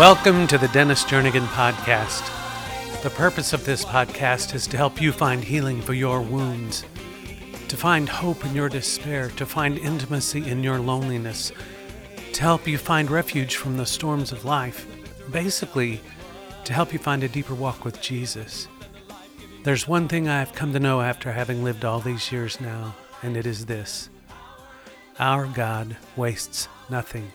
Welcome to the Dennis Jernigan Podcast. The purpose of this podcast is to help you find healing for your wounds, to find hope in your despair, to find intimacy in your loneliness, to help you find refuge from the storms of life, basically, to help you find a deeper walk with Jesus. There's one thing I have come to know after having lived all these years now, and it is this Our God wastes nothing.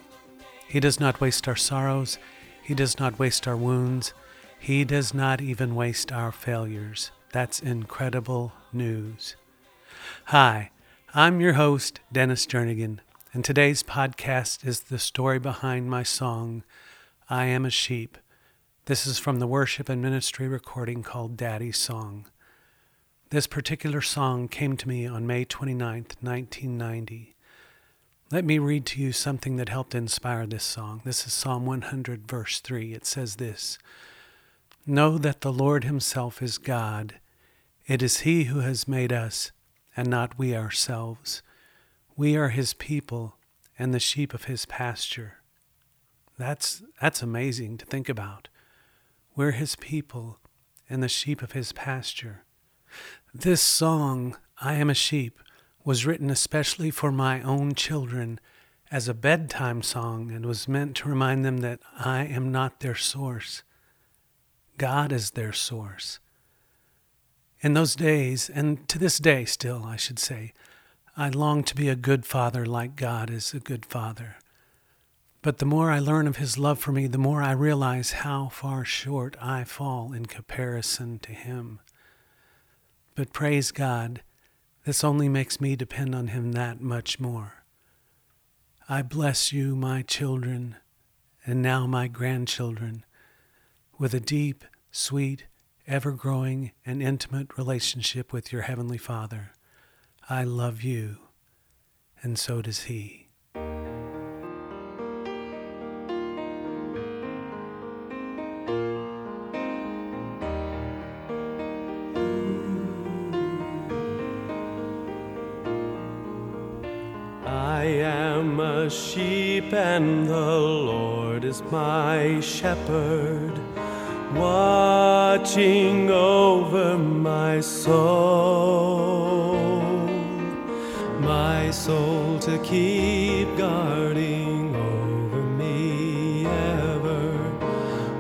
He does not waste our sorrows, He does not waste our wounds, He does not even waste our failures. That's incredible news. Hi, I'm your host, Dennis Jernigan, and today's podcast is the story behind my song, I Am a Sheep. This is from the worship and ministry recording called Daddy's Song. This particular song came to me on May 29, 1990. Let me read to you something that helped inspire this song. This is Psalm 100, verse 3. It says this Know that the Lord Himself is God. It is He who has made us, and not we ourselves. We are His people and the sheep of His pasture. That's, that's amazing to think about. We're his people and the sheep of his pasture. This song, I Am a Sheep, was written especially for my own children as a bedtime song and was meant to remind them that I am not their source. God is their source. In those days, and to this day still, I should say, I long to be a good father like God is a good father. But the more I learn of His love for me, the more I realize how far short I fall in comparison to Him. But praise God, this only makes me depend on Him that much more. I bless you, my children, and now my grandchildren, with a deep, sweet, ever growing, and intimate relationship with your Heavenly Father. I love you, and so does He. A sheep, and the Lord is my shepherd, watching over my soul, my soul to keep guarding over me ever,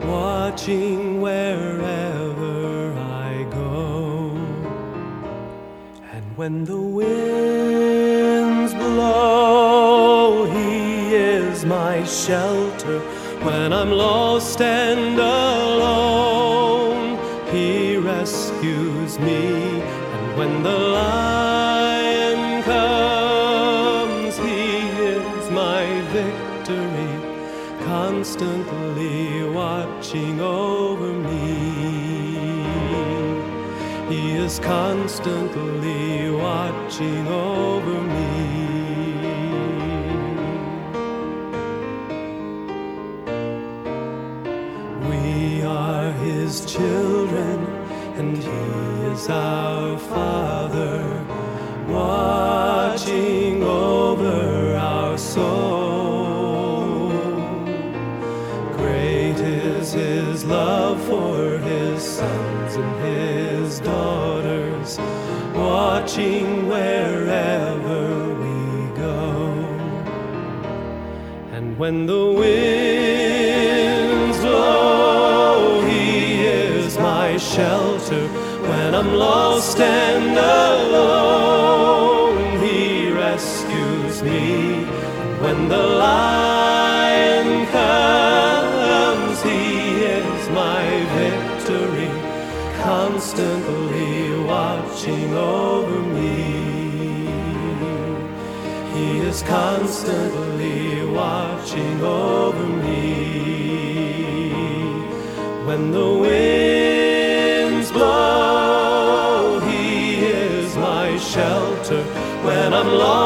watching wherever I go. And when the winds my shelter when I'm lost and alone. He rescues me, and when the lion comes, he is my victory, constantly watching over me. He is constantly watching over me. His children, and he is our Father, watching over our soul. Great is his love for his sons and his daughters, watching wherever we go. And when the winds when I'm lost and alone. He rescues me when the lion comes. He is my victory, constantly watching over me. He is constantly watching over me when the wind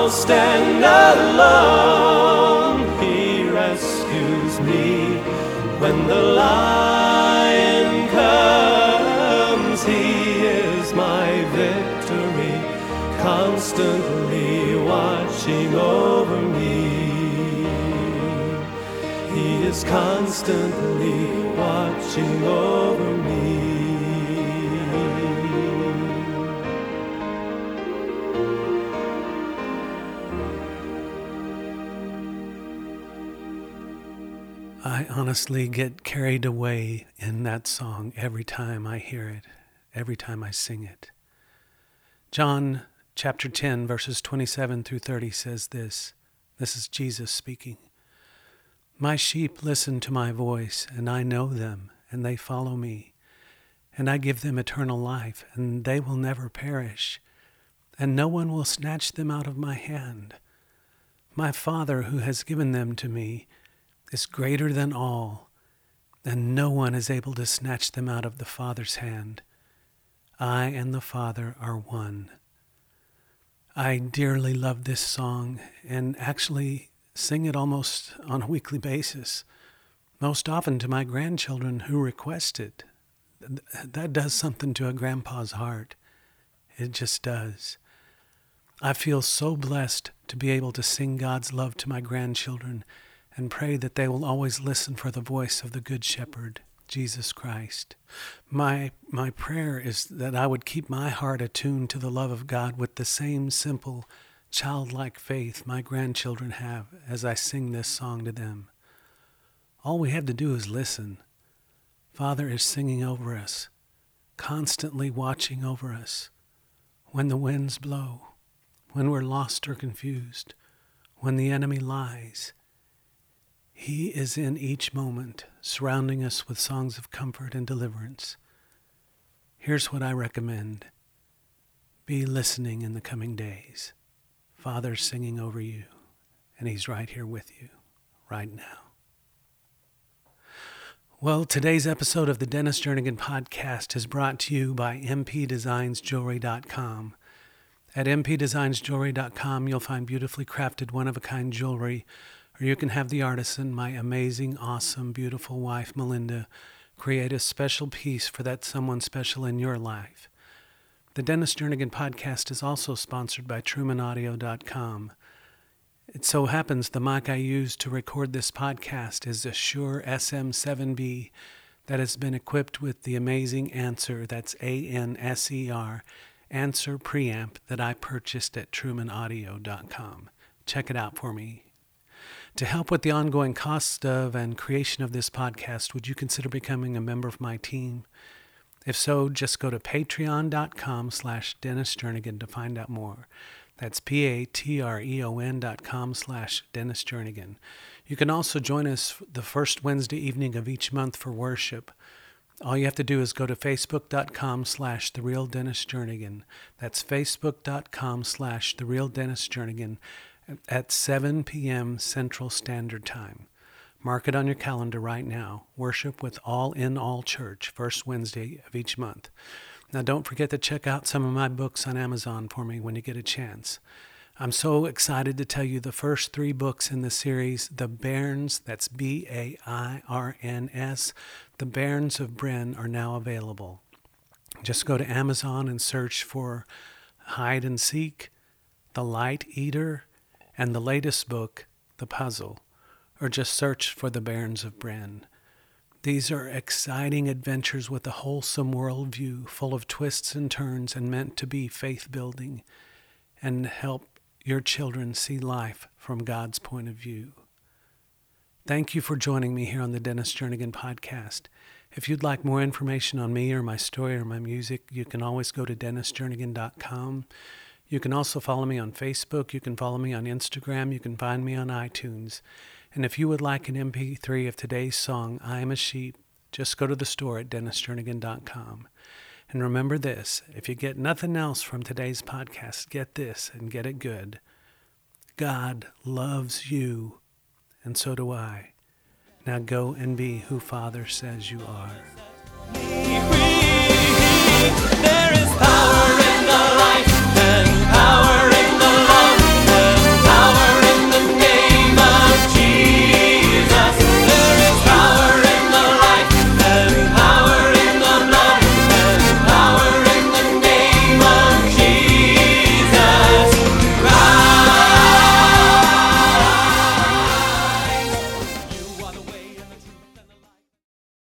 I'm lost alone. He rescues me when the lion comes. He is my victory, constantly watching over me. He is constantly watching over me. I honestly get carried away in that song every time I hear it, every time I sing it. John chapter 10, verses 27 through 30 says this This is Jesus speaking. My sheep listen to my voice, and I know them, and they follow me. And I give them eternal life, and they will never perish, and no one will snatch them out of my hand. My Father, who has given them to me, is greater than all, and no one is able to snatch them out of the Father's hand. I and the Father are one. I dearly love this song and actually sing it almost on a weekly basis, most often to my grandchildren who request it. That does something to a grandpa's heart. It just does. I feel so blessed to be able to sing God's love to my grandchildren and pray that they will always listen for the voice of the Good Shepherd, Jesus Christ. My, my prayer is that I would keep my heart attuned to the love of God with the same simple, childlike faith my grandchildren have as I sing this song to them. All we have to do is listen. Father is singing over us, constantly watching over us. When the winds blow, when we're lost or confused, when the enemy lies, he is in each moment, surrounding us with songs of comfort and deliverance. Here's what I recommend be listening in the coming days. Father's singing over you, and He's right here with you, right now. Well, today's episode of the Dennis Jernigan podcast is brought to you by mpdesignsjewelry.com. At mpdesignsjewelry.com, you'll find beautifully crafted one of a kind jewelry or you can have the artisan, my amazing, awesome, beautiful wife, Melinda, create a special piece for that someone special in your life. The Dennis Jernigan podcast is also sponsored by TrumanAudio.com. It so happens the mic I use to record this podcast is a Shure SM7B that has been equipped with the amazing Anser, that's A N S E R, Anser preamp that I purchased at TrumanAudio.com. Check it out for me. To help with the ongoing cost of and creation of this podcast, would you consider becoming a member of my team? If so, just go to patreon.com slash Dennis Jernigan to find out more. That's P-A-T-R-E-O-N dot com slash Dennis Jernigan. You can also join us the first Wednesday evening of each month for worship. All you have to do is go to facebook.com slash The Real Dennis Jernigan. That's facebook.com slash The Real Dennis Jernigan at 7 p.m. Central Standard Time. Mark it on your calendar right now. Worship with All in All Church, first Wednesday of each month. Now, don't forget to check out some of my books on Amazon for me when you get a chance. I'm so excited to tell you the first three books in the series, The Bairns, that's B A I R N S, The Bairns of Bryn are now available. Just go to Amazon and search for Hide and Seek, The Light Eater, and the latest book, The Puzzle, or just search for The Bairns of Bryn. These are exciting adventures with a wholesome worldview, full of twists and turns, and meant to be faith building and help your children see life from God's point of view. Thank you for joining me here on the Dennis Jernigan podcast. If you'd like more information on me or my story or my music, you can always go to dennisjernigan.com. You can also follow me on Facebook. You can follow me on Instagram. You can find me on iTunes. And if you would like an MP3 of today's song, I Am a Sheep, just go to the store at dennisjernigan.com. And remember this if you get nothing else from today's podcast, get this and get it good. God loves you, and so do I. Now go and be who Father says you are.